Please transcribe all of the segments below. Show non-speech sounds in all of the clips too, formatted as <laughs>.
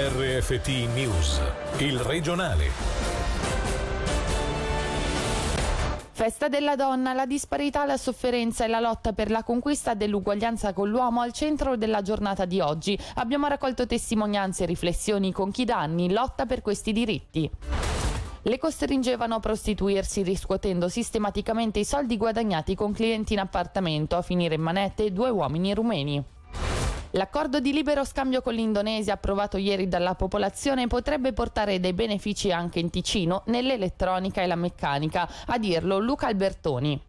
RFT News, il regionale. Festa della donna, la disparità, la sofferenza e la lotta per la conquista dell'uguaglianza con l'uomo al centro della giornata di oggi. Abbiamo raccolto testimonianze e riflessioni con chi da anni lotta per questi diritti. Le costringevano a prostituirsi riscuotendo sistematicamente i soldi guadagnati con clienti in appartamento, a finire in manette due uomini rumeni. L'accordo di libero scambio con l'Indonesia approvato ieri dalla popolazione potrebbe portare dei benefici anche in Ticino nell'elettronica e la meccanica, a dirlo Luca Albertoni.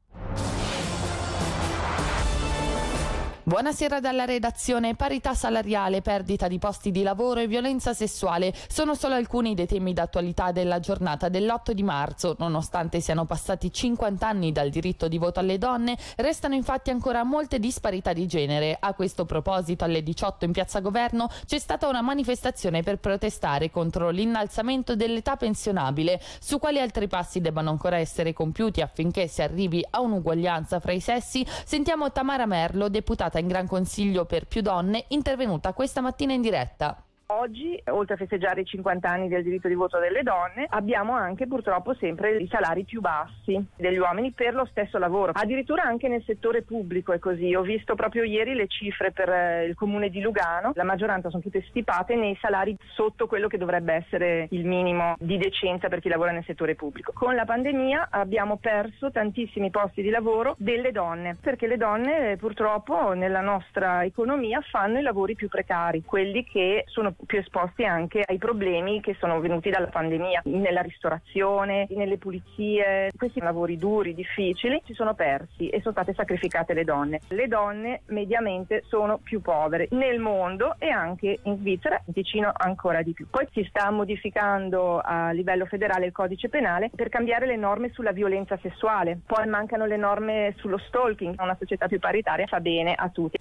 Buonasera dalla redazione. Parità salariale, perdita di posti di lavoro e violenza sessuale sono solo alcuni dei temi d'attualità della giornata dell'8 di marzo. Nonostante siano passati 50 anni dal diritto di voto alle donne, restano infatti ancora molte disparità di genere. A questo proposito, alle 18 in Piazza Governo c'è stata una manifestazione per protestare contro l'innalzamento dell'età pensionabile. Su quali altri passi debbano ancora essere compiuti affinché si arrivi a un'uguaglianza fra i sessi, sentiamo Tamara Merlo, deputata in Gran Consiglio per più donne, intervenuta questa mattina in diretta. Oggi, oltre a festeggiare i 50 anni del diritto di voto delle donne, abbiamo anche purtroppo sempre i salari più bassi degli uomini per lo stesso lavoro. Addirittura anche nel settore pubblico è così. Ho visto proprio ieri le cifre per eh, il comune di Lugano, la maggioranza sono tutte stipate nei salari sotto quello che dovrebbe essere il minimo di decenza per chi lavora nel settore pubblico. Con la pandemia abbiamo perso tantissimi posti di lavoro delle donne, perché le donne eh, purtroppo nella nostra economia fanno i lavori più precari, quelli che sono più esposti anche ai problemi che sono venuti dalla pandemia, nella ristorazione, nelle pulizie. Questi lavori duri, difficili, si sono persi e sono state sacrificate le donne. Le donne mediamente sono più povere nel mondo e anche in Svizzera, in Ticino ancora di più. Poi si sta modificando a livello federale il codice penale per cambiare le norme sulla violenza sessuale. Poi mancano le norme sullo stalking. Una società più paritaria fa bene a tutti.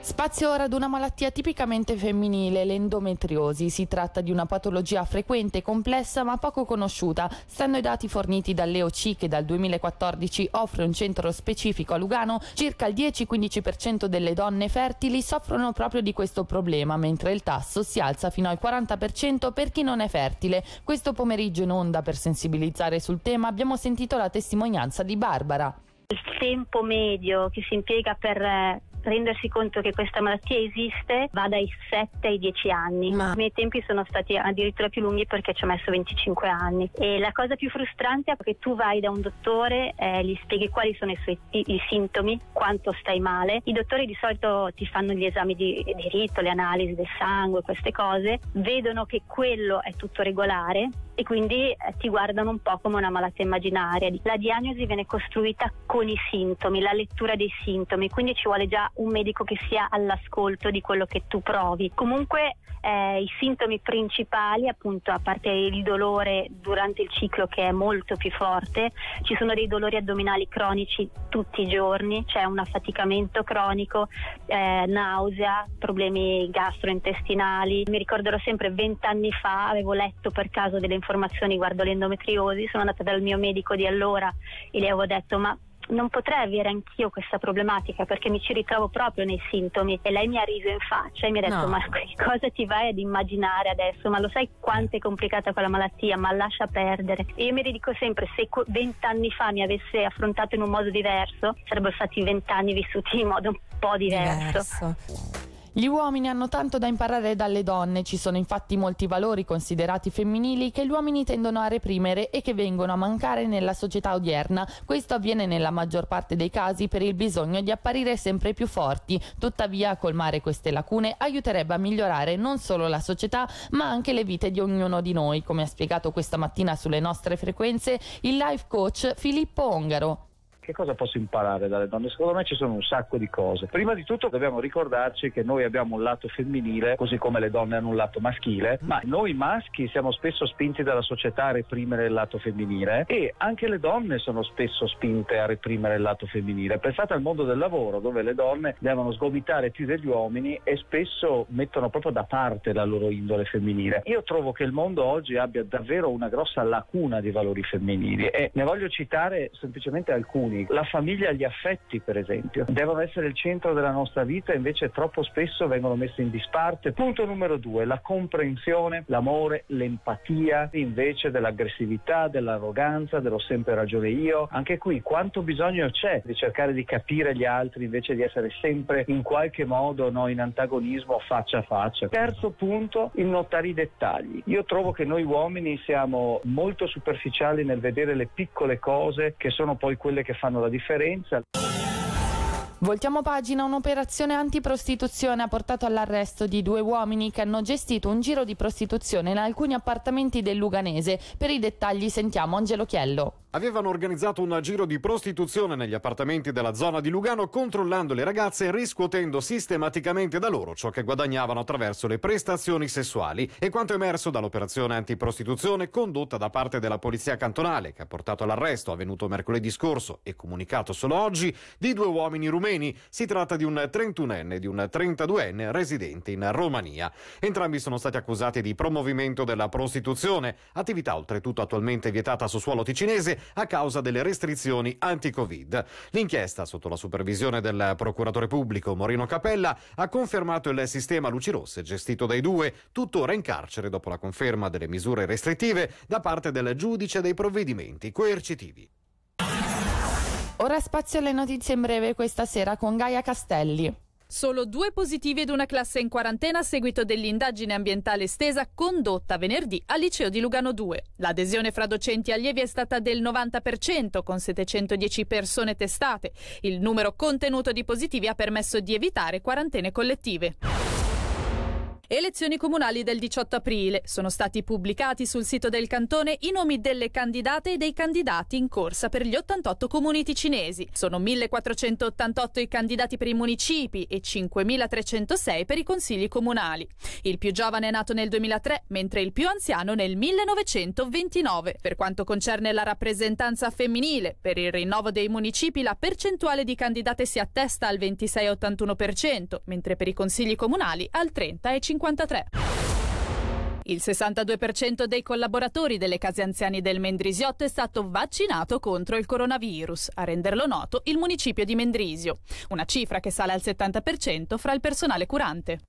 Spazio ora ad una malattia tipicamente femminile, l'endometriosi. Si tratta di una patologia frequente, complessa ma poco conosciuta. Stando ai dati forniti dall'EOC che dal 2014 offre un centro specifico a Lugano, circa il 10-15% delle donne fertili soffrono proprio di questo problema, mentre il tasso si alza fino al 40% per chi non è fertile. Questo pomeriggio in onda per sensibilizzare sul tema abbiamo sentito la testimonianza di Barbara. Il tempo medio che si impiega per eh, rendersi conto che questa malattia esiste va dai 7 ai 10 anni. Ma... I miei tempi sono stati addirittura più lunghi perché ci ho messo 25 anni. E la cosa più frustrante è che tu vai da un dottore, eh, gli spieghi quali sono i, suoi, i, i, sintomi, quanto stai male. I dottori di solito ti fanno gli esami di, di rito, le analisi del sangue, queste cose, vedono che quello è tutto regolare e quindi eh, ti guardano un po' come una malattia immaginaria. La diagnosi viene costruita con i sintomi, la lettura dei sintomi, quindi ci vuole già un medico che sia all'ascolto di quello che tu provi. Comunque eh, i sintomi principali, appunto a parte il dolore durante il ciclo che è molto più forte, ci sono dei dolori addominali cronici tutti i giorni, c'è un affaticamento cronico, eh, nausea, problemi gastrointestinali. Mi ricorderò sempre vent'anni fa avevo letto per caso delle informazioni riguardo l'endometriosi, sono andata dal mio medico di allora e le avevo detto ma non potrei avere anch'io questa problematica perché mi ci ritrovo proprio nei sintomi e lei mi ha riso in faccia e mi ha detto no. ma <laughs> cosa ti vai ad immaginare adesso ma lo sai quanto è complicata quella malattia ma lascia perdere e io mi ridico sempre se vent'anni fa mi avesse affrontato in un modo diverso sarebbero stati vent'anni vissuti in modo un po' diverso. diverso. Gli uomini hanno tanto da imparare dalle donne, ci sono infatti molti valori considerati femminili che gli uomini tendono a reprimere e che vengono a mancare nella società odierna. Questo avviene nella maggior parte dei casi per il bisogno di apparire sempre più forti. Tuttavia, colmare queste lacune aiuterebbe a migliorare non solo la società, ma anche le vite di ognuno di noi, come ha spiegato questa mattina sulle nostre frequenze il life coach Filippo Ongaro. Che cosa posso imparare dalle donne? Secondo me ci sono un sacco di cose. Prima di tutto dobbiamo ricordarci che noi abbiamo un lato femminile, così come le donne hanno un lato maschile, ma noi maschi siamo spesso spinti dalla società a reprimere il lato femminile e anche le donne sono spesso spinte a reprimere il lato femminile. Pensate al mondo del lavoro dove le donne devono sgomitare più degli uomini e spesso mettono proprio da parte la loro indole femminile. Io trovo che il mondo oggi abbia davvero una grossa lacuna di valori femminili e ne voglio citare semplicemente alcuni uomini. La famiglia gli affetti, per esempio, devono essere il centro della nostra vita invece troppo spesso vengono messi in disparte. Punto numero due, la comprensione, l'amore, l'empatia invece dell'aggressività, dell'arroganza, dello sempre ragione io. Anche qui quanto bisogno c'è di cercare di capire gli altri invece di essere sempre in qualche modo no, in antagonismo faccia a faccia. Terzo punto, il notare i dettagli. Io trovo che noi uomini siamo molto superficiali nel vedere le piccole cose che sono poi quelle che fanno la differenza. Voltiamo pagina, un'operazione antiprostituzione ha portato all'arresto di due uomini che hanno gestito un giro di prostituzione in alcuni appartamenti del Luganese. Per i dettagli sentiamo Angelo Chiello avevano organizzato un giro di prostituzione negli appartamenti della zona di Lugano controllando le ragazze e riscuotendo sistematicamente da loro ciò che guadagnavano attraverso le prestazioni sessuali e quanto emerso dall'operazione antiprostituzione condotta da parte della polizia cantonale che ha portato all'arresto avvenuto mercoledì scorso e comunicato solo oggi di due uomini rumeni. Si tratta di un 31enne e di un 32enne residente in Romania. Entrambi sono stati accusati di promovimento della prostituzione, attività oltretutto attualmente vietata su suolo ticinese a causa delle restrizioni anti-Covid. L'inchiesta, sotto la supervisione del procuratore pubblico Morino Capella, ha confermato il sistema luci rosse gestito dai due, tuttora in carcere dopo la conferma delle misure restrittive da parte del giudice dei provvedimenti coercitivi. Ora spazio alle notizie in breve questa sera con Gaia Castelli. Solo due positivi ed una classe in quarantena a seguito dell'indagine ambientale estesa condotta venerdì al liceo di Lugano 2. L'adesione fra docenti e allievi è stata del 90% con 710 persone testate. Il numero contenuto di positivi ha permesso di evitare quarantene collettive. Elezioni comunali del 18 aprile. Sono stati pubblicati sul sito del cantone i nomi delle candidate e dei candidati in corsa per gli 88 comuni ticinesi. Sono 1488 i candidati per i municipi e 5306 per i consigli comunali. Il più giovane è nato nel 2003, mentre il più anziano nel 1929. Per quanto concerne la rappresentanza femminile, per il rinnovo dei municipi la percentuale di candidate si attesta al 26,81%, mentre per i consigli comunali al 30,50%. 53. Il 62% dei collaboratori delle case anziani del Mendrisiotto è stato vaccinato contro il coronavirus, a renderlo noto il municipio di Mendrisio, una cifra che sale al 70% fra il personale curante.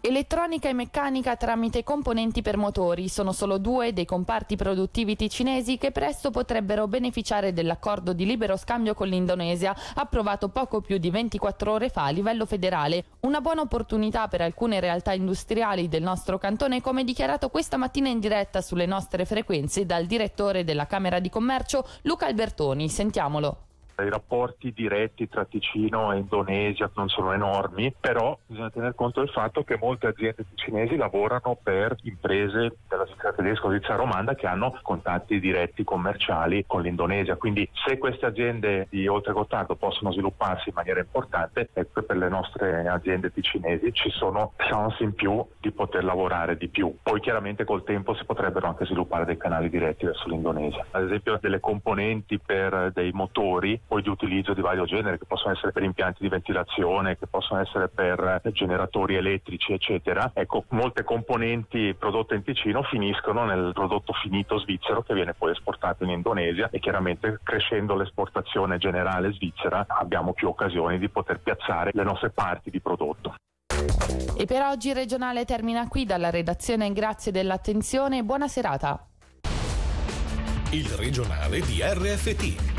Elettronica e meccanica tramite componenti per motori sono solo due dei comparti produttivi ticinesi che presto potrebbero beneficiare dell'accordo di libero scambio con l'Indonesia, approvato poco più di 24 ore fa a livello federale. Una buona opportunità per alcune realtà industriali del nostro cantone, come dichiarato questa mattina in diretta sulle nostre frequenze dal direttore della Camera di Commercio Luca Albertoni. Sentiamolo i rapporti diretti tra Ticino e Indonesia non sono enormi, però bisogna tener conto del fatto che molte aziende ticinesi lavorano per imprese della Svizzera tedesca o Svizzera romanda che hanno contatti diretti commerciali con l'Indonesia. Quindi se queste aziende di Oltre Gottardo possono svilupparsi in maniera importante, ecco per le nostre aziende ticinesi ci sono chance in più di poter lavorare di più. Poi chiaramente col tempo si potrebbero anche sviluppare dei canali diretti verso l'Indonesia. Ad esempio delle componenti per dei motori poi di utilizzo di vario genere, che possono essere per impianti di ventilazione, che possono essere per generatori elettrici, eccetera. Ecco, molte componenti prodotte in Ticino finiscono nel prodotto finito svizzero che viene poi esportato in Indonesia e chiaramente crescendo l'esportazione generale svizzera abbiamo più occasioni di poter piazzare le nostre parti di prodotto. E per oggi il regionale termina qui dalla redazione. Grazie dell'attenzione e buona serata il regionale di RFT,